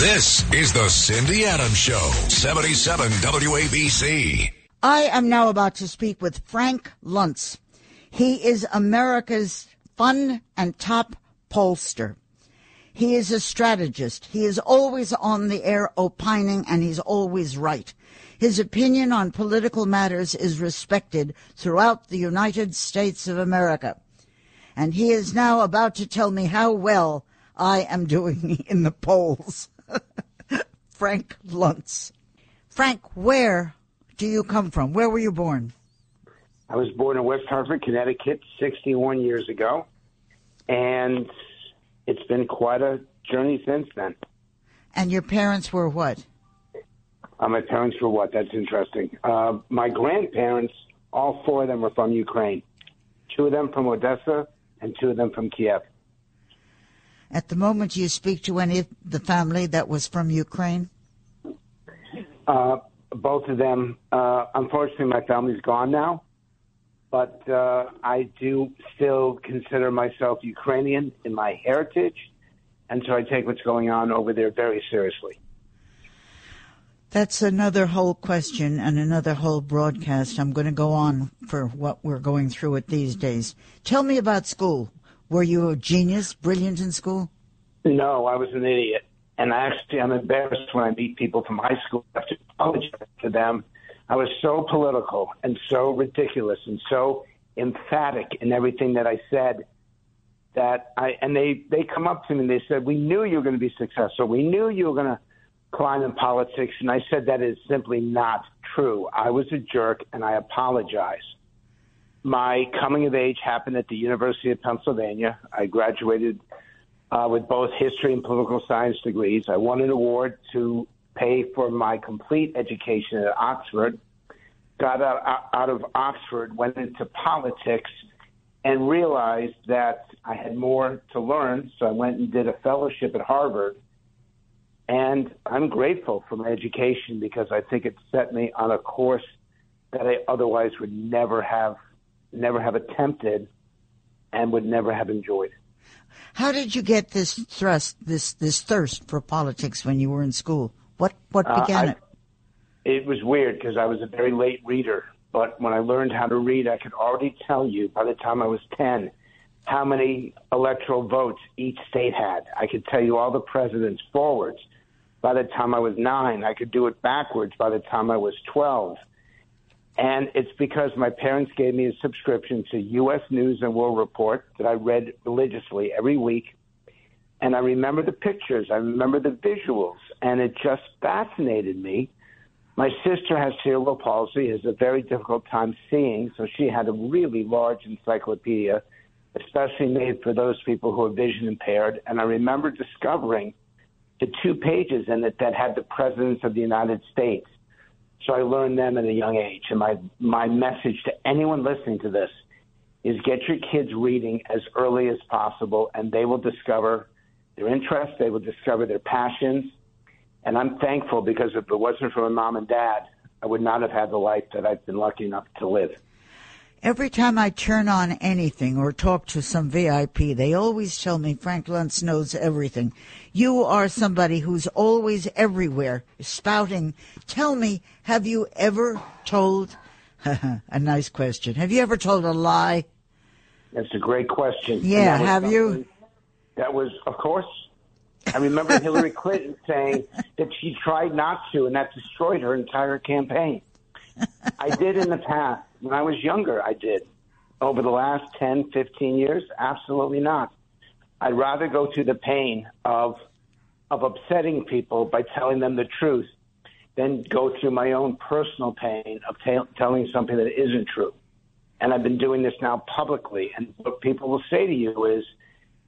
This is the Cindy Adams Show, 77 WABC. I am now about to speak with Frank Luntz. He is America's fun and top pollster. He is a strategist. He is always on the air opining and he's always right. His opinion on political matters is respected throughout the United States of America. And he is now about to tell me how well I am doing in the polls. Frank Luntz. Frank, where do you come from? Where were you born? I was born in West Hartford, Connecticut, 61 years ago. And it's been quite a journey since then. And your parents were what? Uh, my parents were what? That's interesting. Uh, my grandparents, all four of them were from Ukraine. Two of them from Odessa and two of them from Kiev. At the moment, do you speak to any of the family that was from Ukraine? Uh, both of them. Uh, unfortunately, my family's gone now, but uh, I do still consider myself Ukrainian in my heritage, and so I take what's going on over there very seriously. That's another whole question and another whole broadcast. I'm going to go on for what we're going through it these days. Tell me about school. Were you a genius, brilliant in school? No, I was an idiot. And I actually, I'm embarrassed when I meet people from high school. I have to apologize to them. I was so political and so ridiculous and so emphatic in everything that I said that I and they they come up to me and they said, "We knew you were going to be successful. We knew you were going to climb in politics." And I said that is simply not true. I was a jerk, and I apologize. My coming of age happened at the University of Pennsylvania. I graduated uh, with both history and political science degrees. I won an award to pay for my complete education at Oxford. Got out, out of Oxford, went into politics, and realized that I had more to learn. So I went and did a fellowship at Harvard. And I'm grateful for my education because I think it set me on a course that I otherwise would never have, never have attempted, and would never have enjoyed. How did you get this thrust, this this thirst for politics when you were in school? What what began uh, I, it? It was weird because I was a very late reader, but when I learned how to read, I could already tell you by the time I was ten how many electoral votes each state had. I could tell you all the presidents forwards. By the time I was nine, I could do it backwards. By the time I was twelve. And it's because my parents gave me a subscription to U.S. News and World Report that I read religiously every week. And I remember the pictures, I remember the visuals, and it just fascinated me. My sister has cerebral palsy, has a very difficult time seeing, so she had a really large encyclopedia, especially made for those people who are vision impaired. And I remember discovering the two pages in it that had the presidents of the United States so I learned them at a young age. And my, my message to anyone listening to this is get your kids reading as early as possible, and they will discover their interests, they will discover their passions. And I'm thankful because if it wasn't for my mom and dad, I would not have had the life that I've been lucky enough to live. Every time I turn on anything or talk to some VIP, they always tell me Frank Luntz knows everything. You are somebody who's always everywhere, spouting. Tell me, have you ever told a nice question? Have you ever told a lie? That's a great question. Yeah, have you? That was, of course. I remember Hillary Clinton saying that she tried not to, and that destroyed her entire campaign. I did in the past. When I was younger, I did. Over the last 10, 15 years, absolutely not. I'd rather go through the pain of of upsetting people by telling them the truth than go through my own personal pain of telling something that isn't true. And I've been doing this now publicly. And what people will say to you is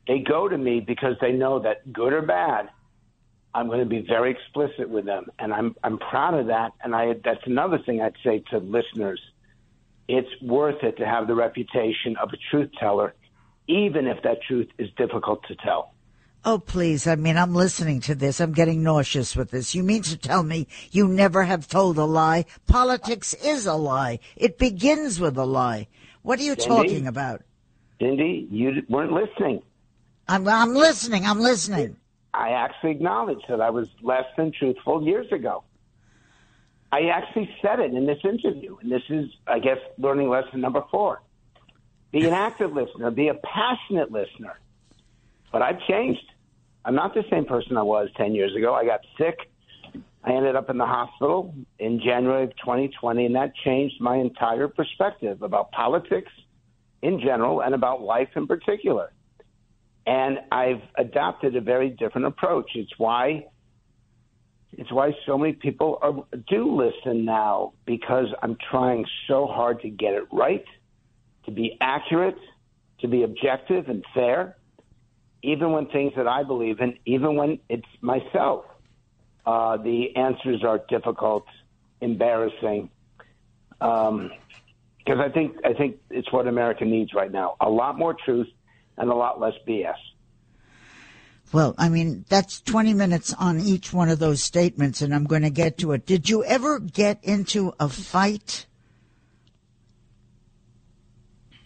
they go to me because they know that good or bad, I'm going to be very explicit with them, and I'm I'm proud of that. And I that's another thing I'd say to listeners: it's worth it to have the reputation of a truth teller, even if that truth is difficult to tell. Oh, please. I mean, I'm listening to this. I'm getting nauseous with this. You mean to tell me you never have told a lie? Politics is a lie. It begins with a lie. What are you Cindy? talking about? Cindy, you weren't listening. I'm, I'm listening. I'm listening. I actually acknowledged that I was less than truthful years ago. I actually said it in this interview, and this is, I guess, learning lesson number four. Be an active listener, be a passionate listener. But I've changed. I'm not the same person I was 10 years ago. I got sick. I ended up in the hospital in January of 2020, and that changed my entire perspective about politics in general and about life in particular. And I've adopted a very different approach. It's why it's why so many people are, do listen now because I'm trying so hard to get it right, to be accurate, to be objective and fair, even when things that I believe in, even when it's myself. Uh, the answers are difficult, embarrassing, because um, I think I think it's what America needs right now: a lot more truth and a lot less BS. Well, I mean, that's 20 minutes on each one of those statements, and I'm going to get to it. Did you ever get into a fight?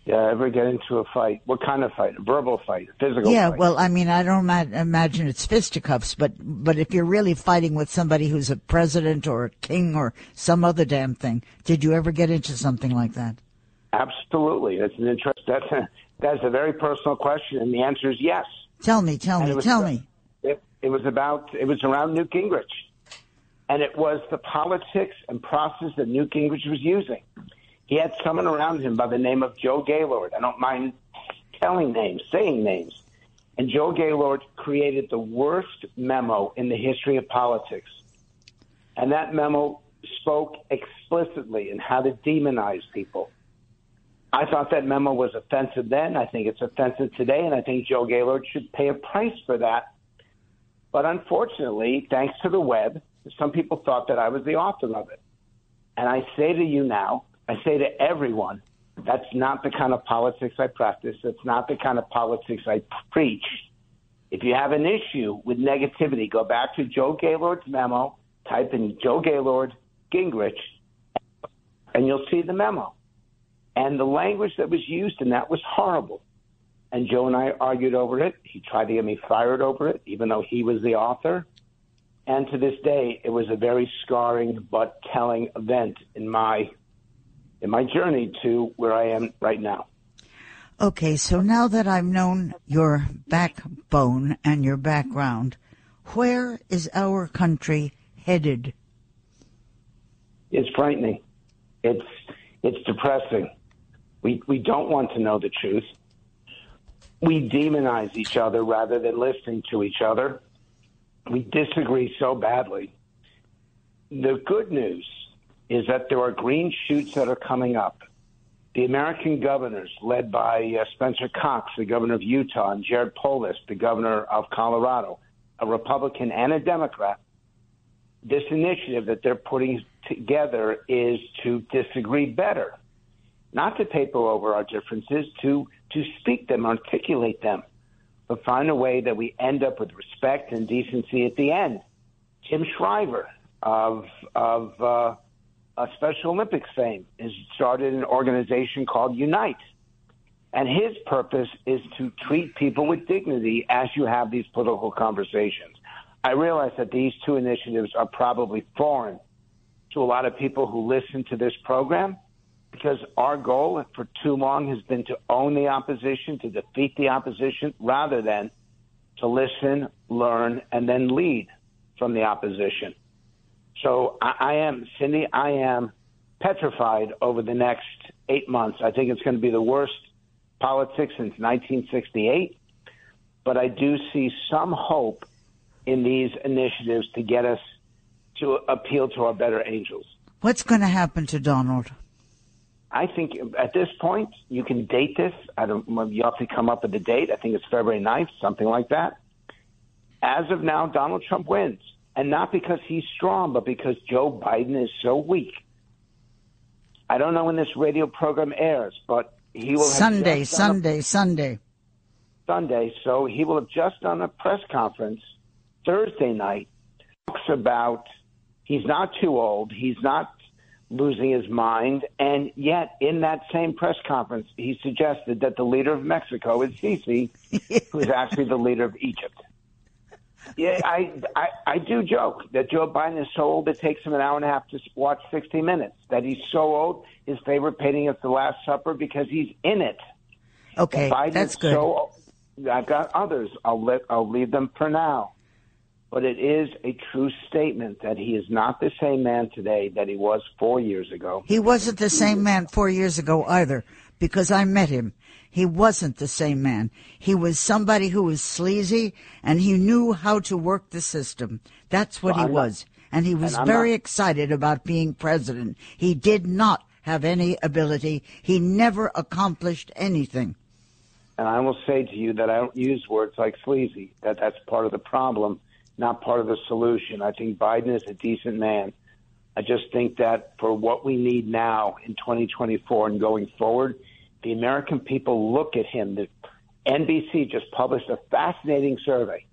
Yeah, ever get into a fight? What kind of fight? A verbal fight? A physical fight? yeah, fight? well, I mean, I don't ma- imagine it's fisticuffs, but, but if you're really fighting with somebody who's a president or a king or some other damn thing, did you ever get into something like that? Absolutely. That's an interest. That's a, that's a very personal question, and the answer is yes. Tell me, tell And me, was- tell me. It, it was about it was around Newt Gingrich, and it was the politics and process that Newt Gingrich was using. He had someone around him by the name of Joe Gaylord. I don't mind telling names, saying names. And Joe Gaylord created the worst memo in the history of politics. And that memo spoke explicitly in how to demonize people. I thought that memo was offensive then. I think it's offensive today, and I think Joe Gaylord should pay a price for that. But unfortunately, thanks to the web, some people thought that I was the author of it. And I say to you now, I say to everyone, that's not the kind of politics I practice. That's not the kind of politics I preach. If you have an issue with negativity, go back to Joe Gaylord's memo, type in Joe Gaylord, Gingrich, and you'll see the memo. And the language that was used in that was horrible. And Joe and I argued over it. He tried to get me fired over it, even though he was the author. And to this day, it was a very scarring but telling event in my in my journey to where I am right now. Okay, so now that I've known your backbone and your background, where is our country headed? It's frightening. It's it's depressing. We we don't want to know the truth. We demonize each other rather than listening to each other. We disagree so badly. The good news is that there are green shoots that are coming up. The American governors, led by uh, Spencer Cox, the governor of Utah, and Jared Polis, the governor of Colorado, a Republican and a Democrat, this initiative that they're putting together is to disagree better, not to paper over our differences, to to speak them, articulate them, but find a way that we end up with respect and decency at the end. Tim Shriver of of uh, uh, Special Olympics fame has started an organization called Unite. And his purpose is to treat people with dignity as you have these political conversations. I realize that these two initiatives are probably foreign to a lot of people who listen to this program because our goal for too long has been to own the opposition, to defeat the opposition, rather than to listen, learn, and then lead from the opposition. So I, I am, Cindy, I am petrified over the next eight months. I think it's going to be the worst politics since 1968. But I do see some hope in these initiatives to get us to appeal to our better angels. What's going to happen to Donald? I think at this point you can date this. I don't. You have to come up with the date. I think it's February 9th, something like that. as of now, Donald Trump wins. And not because he's strong, but because Joe Biden is so weak. I don't know when this radio program airs, but he will Sunday, Sunday, a, Sunday. Sunday. So he will have just done a press conference Thursday night. Talks about he's not too old. He's not losing his mind. And yet, in that same press conference, he suggested that the leader of Mexico is Sisi, who is actually the leader of Egypt. Yeah, I, I I do joke that Joe Biden is so old it takes him an hour and a half to watch 60 Minutes. That he's so old, his favorite painting is The Last Supper because he's in it. Okay, Biden that's good. So, I've got others. I'll let I'll leave them for now. But it is a true statement that he is not the same man today that he was four years ago. He wasn't the same man four years ago either, because I met him. He wasn't the same man. He was somebody who was sleazy and he knew how to work the system. That's what well, he was. Not, and he was and very not, excited about being president. He did not have any ability. He never accomplished anything. And I will say to you that I don't use words like sleazy, that that's part of the problem, not part of the solution. I think Biden is a decent man. I just think that for what we need now in 2024 and going forward, the American people look at him. The NBC just published a fascinating survey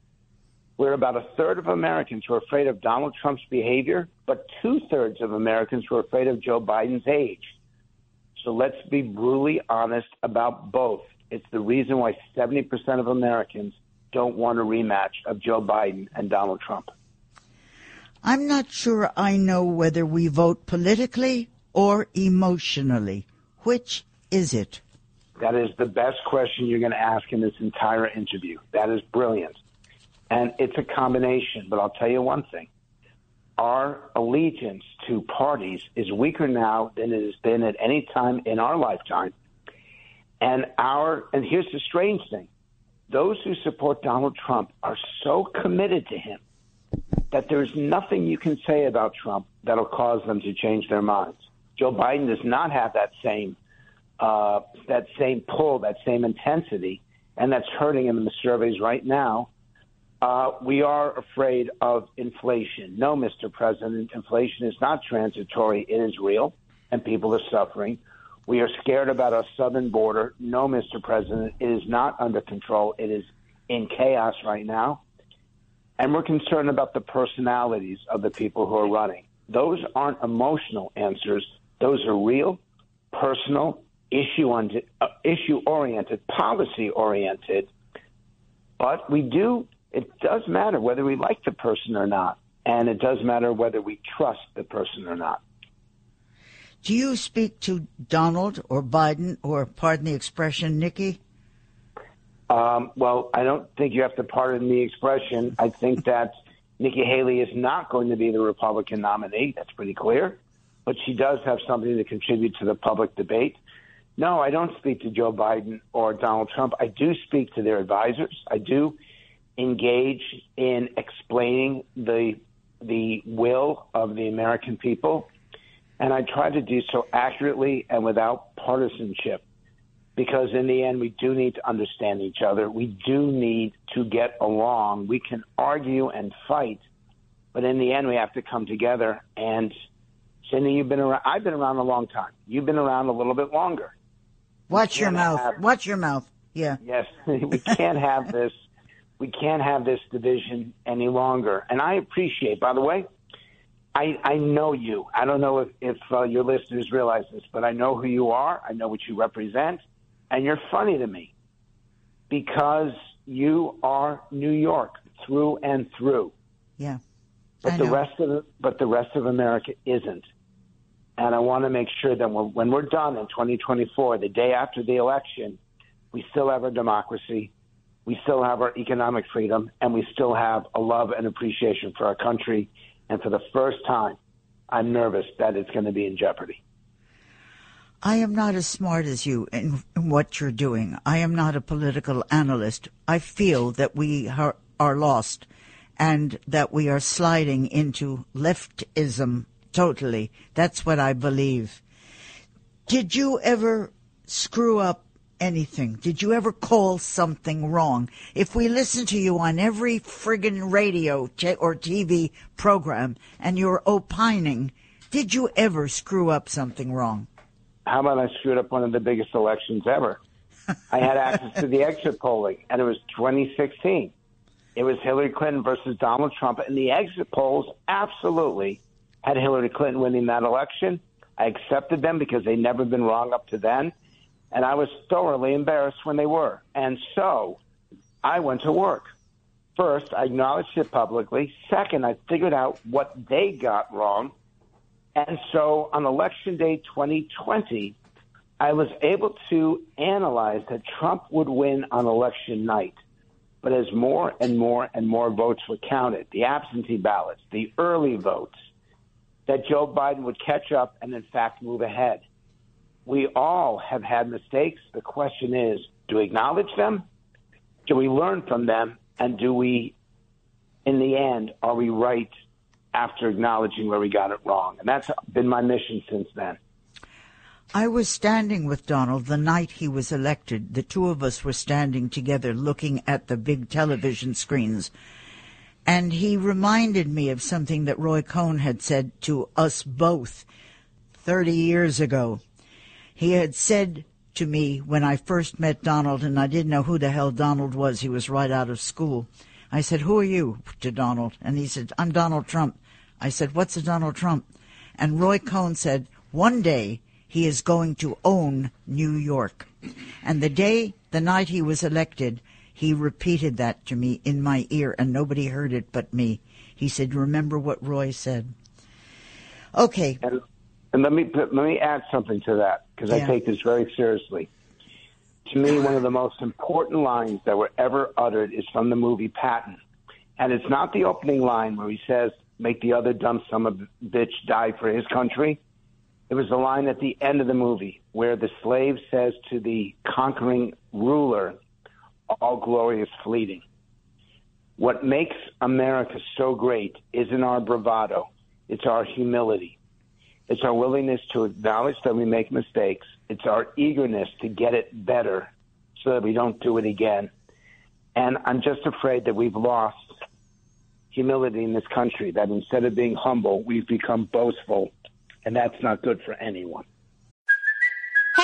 where about a third of Americans were afraid of Donald Trump's behavior, but two thirds of Americans were afraid of Joe Biden's age. So let's be brutally honest about both. It's the reason why 70% of Americans don't want a rematch of Joe Biden and Donald Trump. I'm not sure I know whether we vote politically or emotionally. Which is it? That is the best question you're going to ask in this entire interview. That is brilliant. And it's a combination, but I'll tell you one thing. Our allegiance to parties is weaker now than it has been at any time in our lifetime. And our and here's the strange thing. Those who support Donald Trump are so committed to him that there's nothing you can say about Trump that'll cause them to change their minds. Joe Biden does not have that same uh, that same pull, that same intensity, and that's hurting him in the surveys right now. Uh, we are afraid of inflation. No, Mr. President, inflation is not transitory; it is real, and people are suffering. We are scared about our southern border. No, Mr. President, it is not under control. It is in chaos right now. And we're concerned about the personalities of the people who are running. Those aren't emotional answers. Those are real, personal, issue uh, issue oriented, policy oriented. But we do. It does matter whether we like the person or not, and it does matter whether we trust the person or not. Do you speak to Donald or Biden or, pardon the expression, Nikki? Um, well, I don't think you have to pardon the expression. I think that Nikki Haley is not going to be the Republican nominee. That's pretty clear. But she does have something to contribute to the public debate. No, I don't speak to Joe Biden or Donald Trump. I do speak to their advisors. I do engage in explaining the the will of the American people and I try to do so accurately and without partisanship because in the end, we do need to understand each other. We do need to get along. We can argue and fight, but in the end, we have to come together. And Cindy, you've been around. I've been around a long time. You've been around a little bit longer. Watch your mouth. Have, Watch your mouth. Yeah. Yes, we can't have this. We can't have this division any longer. And I appreciate, by the way, I, I know you. I don't know if, if uh, your listeners realize this, but I know who you are. I know what you represent. And you're funny to me because you are New York through and through. Yeah. But the rest of the, but the rest of America isn't. And I want to make sure that when, when we're done in 2024, the day after the election, we still have our democracy, we still have our economic freedom, and we still have a love and appreciation for our country and for the first time, I'm nervous that it's going to be in jeopardy. I am not as smart as you in, in, what you're doing. I am not a political analyst. I feel that we are, are lost and that we are sliding into leftism totally. That's what I believe. Did you ever screw up anything? Did you ever call something wrong? If we listen to you on every friggin' radio or TV program and you're opining, did you ever screw up something wrong? How about I screwed up one of the biggest elections ever? I had access to the exit polling, and it was 2016. It was Hillary Clinton versus Donald Trump, and the exit polls absolutely had Hillary Clinton winning that election. I accepted them because they'd never been wrong up to then, and I was thoroughly embarrassed when they were. And so I went to work. First, I acknowledged it publicly. Second, I figured out what they got wrong. And so on election day 2020, I was able to analyze that Trump would win on election night. But as more and more and more votes were counted, the absentee ballots, the early votes, that Joe Biden would catch up and, in fact, move ahead. We all have had mistakes. The question is do we acknowledge them? Do we learn from them? And do we, in the end, are we right after acknowledging where we got it wrong? And that's been my mission since then. I was standing with Donald the night he was elected. The two of us were standing together looking at the big television screens. And he reminded me of something that Roy Cohn had said to us both 30 years ago. He had said to me when I first met Donald, and I didn't know who the hell Donald was. He was right out of school. I said, Who are you? to Donald. And he said, I'm Donald Trump. I said, What's a Donald Trump? And Roy Cohn said, One day he is going to own New York. And the day, the night he was elected, he repeated that to me in my ear, and nobody heard it but me. He said, "Remember what Roy said." Okay. And let me let me add something to that because Yeah. I take this very seriously. To me, one of the most important lines that were ever uttered is from the movie Patton, and it's not the opening line where he says, "Make the other dumb son of bitch die for his country." It was the line at the end of the movie where the slave says to the conquering ruler, all glory is fleeting. What makes America so great isn't our bravado, it's our humility. It's our willingness to acknowledge that we make mistakes. It's our eagerness to get it better so that we don't do it again. And I'm just afraid that we've lost humility in this country, that instead of being humble, we've become boastful. And that's not good for anyone.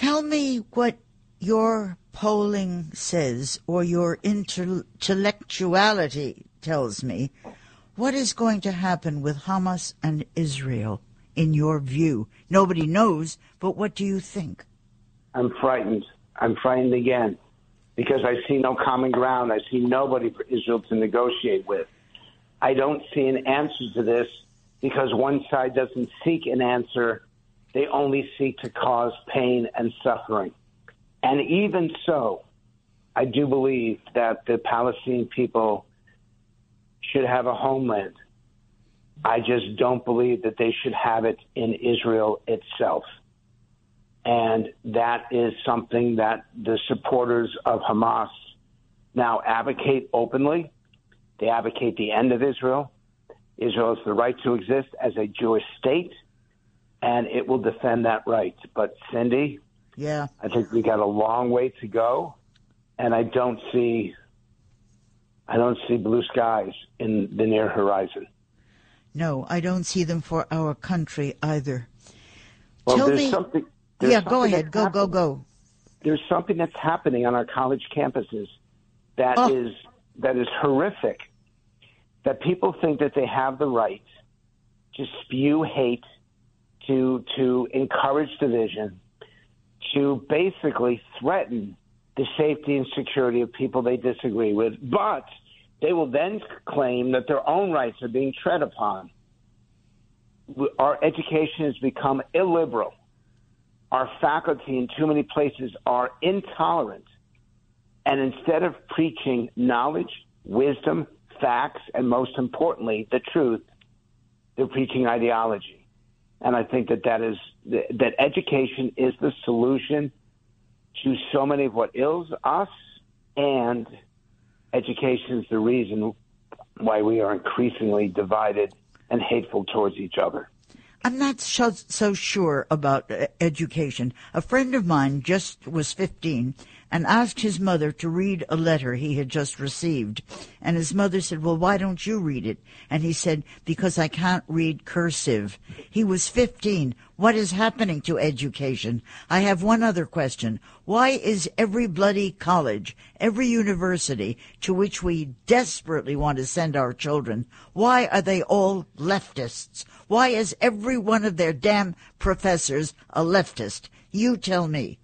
Tell me what your polling says or your intellectuality tells me. What is going to happen with Hamas and Israel in your view? Nobody knows, but what do you think? I'm frightened. I'm frightened again because I see no common ground. I see nobody for Israel to negotiate with. I don't see an answer to this because one side doesn't seek an answer. They only seek to cause pain and suffering. And even so, I do believe that the Palestinian people should have a homeland. I just don't believe that they should have it in Israel itself. And that is something that the supporters of Hamas now advocate openly. They advocate the end of Israel. Israel has the right to exist as a Jewish state, and it will defend that right. But, Cindy, Yeah. I think we got a long way to go, and I don't see. I don't see blue skies in the near horizon. No, I don't see them for our country either. Well, Tell there's me. something. yeah, go ahead. Go, go, go. there's something that's happening on our college campuses that oh. is Oh. that is horrific. That people think that they have the right to spew hate, to to encourage division, to basically threaten the safety and security of people they disagree with, but they will then claim that their own rights are being tread upon. Our education has become illiberal our faculty in too many places are intolerant. And instead of preaching knowledge, wisdom, facts, and most importantly, the truth, they're preaching ideology. And I think that that is that education is the solution to so many of what ills us, and education is the reason why we are increasingly divided and hateful towards each other. I'm not so, so sure about uh, education. A friend of mine just was 15 and asked his mother to read a letter he had just received. And his mother said, well, why don't you read it? And he said, because I can't read cursive. He was 15. What is happening to education? I have one other question. Why is every bloody college, every university to which we desperately want to send our children, why are they all leftists? Why is every one of their damn professors a leftist? You tell me.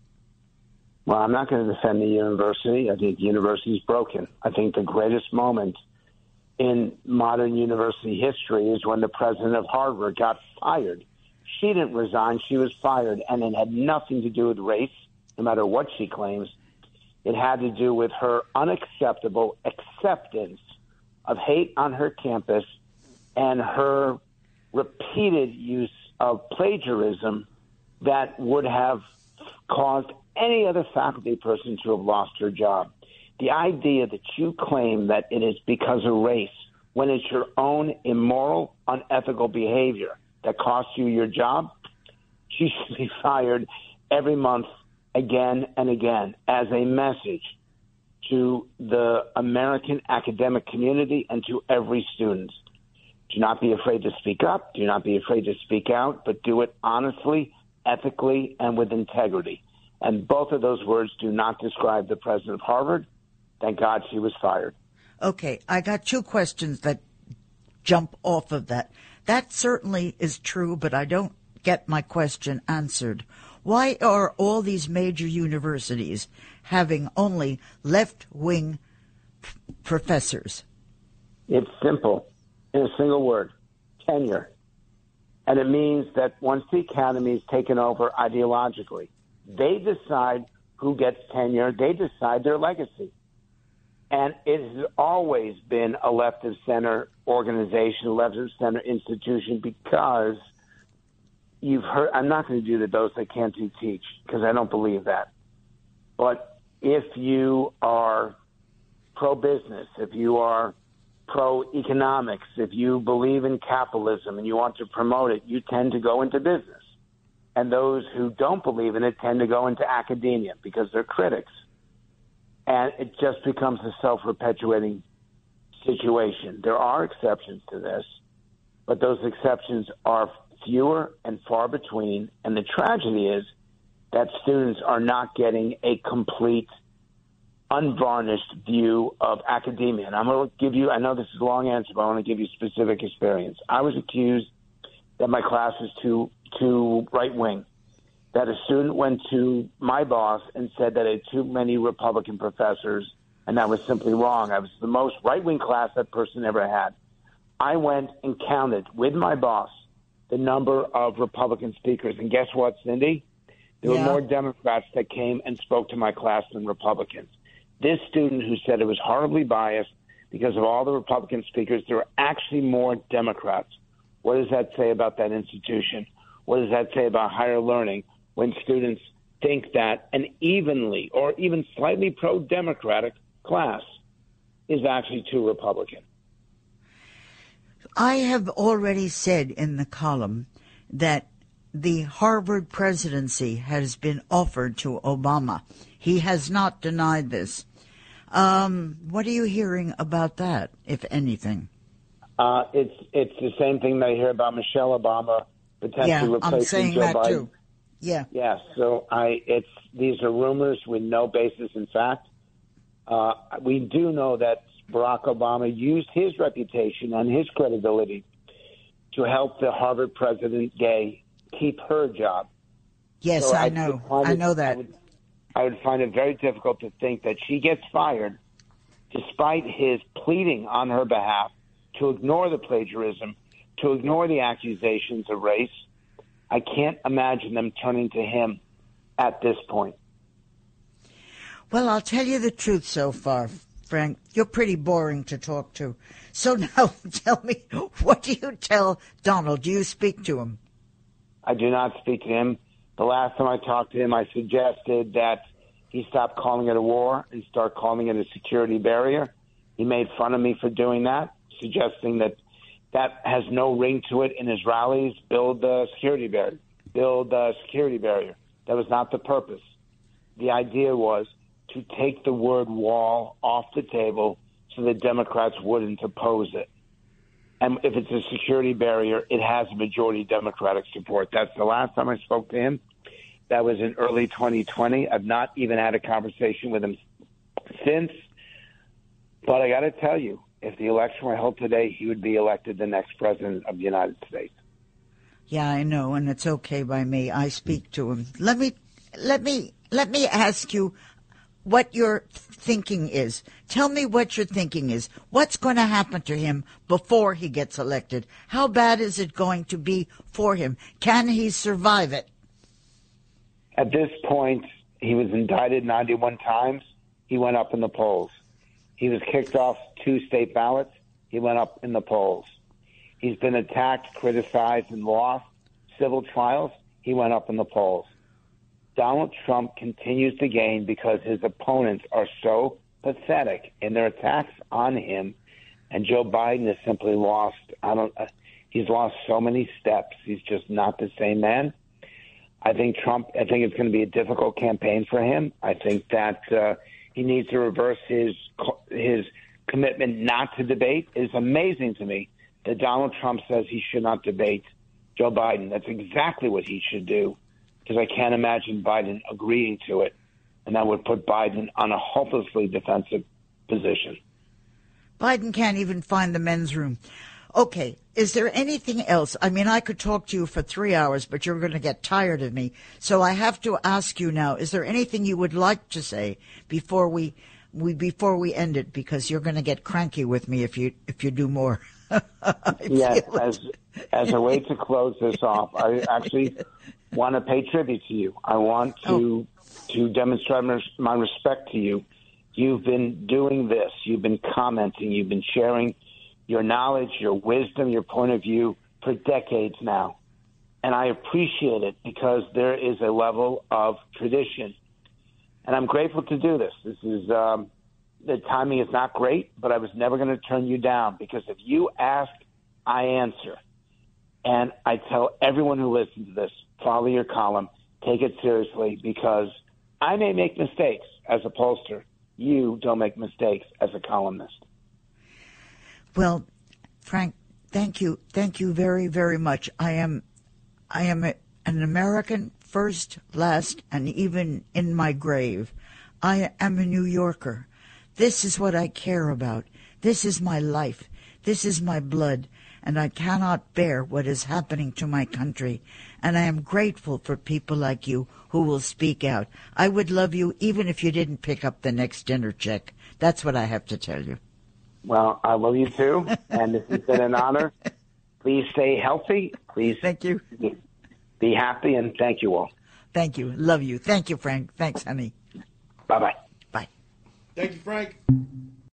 Well, I'm not going to defend the university. I think the university is broken. I think the greatest moment in modern university history is when the president of Harvard got fired. She didn't resign, she was fired, and it had nothing to do with race, no matter what she claims. It had to do with her unacceptable acceptance of hate on her campus and her repeated use of plagiarism that would have caused any other faculty person to have lost her job. The idea that you claim that it is because of race when it's your own immoral, unethical behavior that costs you your job, she should be fired every month again and again as a message to the American academic community and to every student. Do not be afraid to speak up. Do not be afraid to speak out, but do it honestly, ethically, and with integrity. And both of those words do not describe the president of Harvard. Thank God she was fired. Okay, I got two questions that jump off of that. That certainly is true, but I don't get my question answered. Why are all these major universities having only left wing f- professors? It's simple, in a single word tenure. And it means that once the academy is taken over ideologically, they decide who gets tenure. They decide their legacy. And it has always been a left of center organization, a left of center institution because you've heard, I'm not going to do the those that can't do teach because I don't believe that. But if you are pro business, if you are pro economics, if you believe in capitalism and you want to promote it, you tend to go into business and those who don't believe in it tend to go into academia because they're critics. And it just becomes a self perpetuating situation. There are exceptions to this, but those exceptions are fewer and far between. And the tragedy is that students are not getting a complete, unvarnished view of academia. And I'm going to give you, I know this is a long answer, but I want to give you specific experience. I was accused that my class was too too right wing. That a student went to my boss and said that I had too many Republican professors, and that was simply wrong. I was the most right wing class that person ever had. I went and counted with my boss the number of Republican speakers, and guess what, Cindy? There Yeah. were more Democrats that came and spoke to my class than Republicans. This student who said it was horribly biased because of all the Republican speakers, there were actually more Democrats. What does that say about that institution? What does that say about higher learning when students think that an evenly or even slightly pro Democratic class is actually too Republican? I have already said in the column that the Harvard presidency has been offered to Obama. He has not denied this. Um, what are you hearing about that, if anything? Uh, it's it's the same thing that I hear about Michelle Obama potentially Yeah, replacing I'm saying Joe that Biden. too. Yeah. Yes, so I it's these are rumors with no basis in fact. Uh, we do know that Barack Obama used his reputation and his credibility to help the Harvard president Gay keep her job. Yes, So I would know. I it- know that. I would, I would find it very difficult to think that she gets fired despite his pleading on her behalf to ignore the plagiarism, to ignore the accusations of race. I can't imagine them turning to him at this point. Well, I'll tell you the truth so far, Frank. You're pretty boring to talk to. So now tell me, what do you tell Donald? Do you speak to him? I do not speak to him. The last time I talked to him, I suggested that he stop calling it a war and start calling it a security barrier. He made fun of me for doing that, suggesting that that has no ring to it in his rallies. Build the security barrier. Build the security barrier. That was not the purpose. The idea was to take the word wall off the table so the Democrats wouldn't oppose it. And if it's a security barrier, it has majority Democratic support. That's the last time I spoke to him. That was in early 2020. I've not even had a conversation with him since. But I got to tell you, if the election were held today, he would be elected the next president of the United States. Yeah, I know, and it's okay by me. I speak to him. Let me, let me, let me ask you what your thinking is. Tell me what your thinking is. What's going to happen to him before he gets elected? How bad is it going to be for him? Can he survive it? At this point, he was indicted 91 times. He went up in the polls. He was kicked off two state ballots. He went up in the polls. He's been attacked, criticized, and lost civil trials. He went up in the polls. Donald Trump continues to gain because his opponents are so pathetic in their attacks on him, and Joe Biden has simply lost. I don't. Uh, he's lost so many steps. He's just not the same man. I think Trump. I think it's going to be a difficult campaign for him. I think that uh, he needs to reverse his his commitment not to debate. It is amazing to me that Donald Trump says he should not debate Joe Biden. That's exactly what he should do because I can't imagine Biden agreeing to it, and that would put Biden on a hopelessly defensive position. Biden can't even find the men's room. Okay, is there anything else? I mean, I could talk to you for three hours, but you're going to get tired of me. So I have to ask you now: Is there anything you would like to say before we, we before we end it? Because you're going to get cranky with me if you if you do more. yes, as as a way to close this off, I actually want to pay tribute to you. I want to oh. to demonstrate my respect to you. You've been doing this. You've been commenting. You've been sharing your knowledge, your wisdom, your point of view for decades now. And I appreciate it because there is a level of tradition. And I'm grateful to do this. This is, um, the timing is not great, but I was never going to turn you down because if you ask, I answer. And I tell everyone who listens to this, follow your column, take it seriously because I may make mistakes as a pollster. You don't make mistakes as a columnist. Well, Frank, thank you, thank you very, very much. I am, I am a, an American first, last, and even in my grave. I am a New Yorker. This is what I care about. This is my life. This is my blood. And I cannot bear what is happening to my country. And I am grateful for people like you who will speak out. I would love you even if you didn't pick up the next dinner check. That's what I have to tell you. Well, I love you too, and this has been an honor. Please stay healthy. Please. Thank you. Be happy, and thank you all. Thank you. Love you. Thank you, Frank. Thanks, honey. Bye bye. Bye. Thank you, Frank.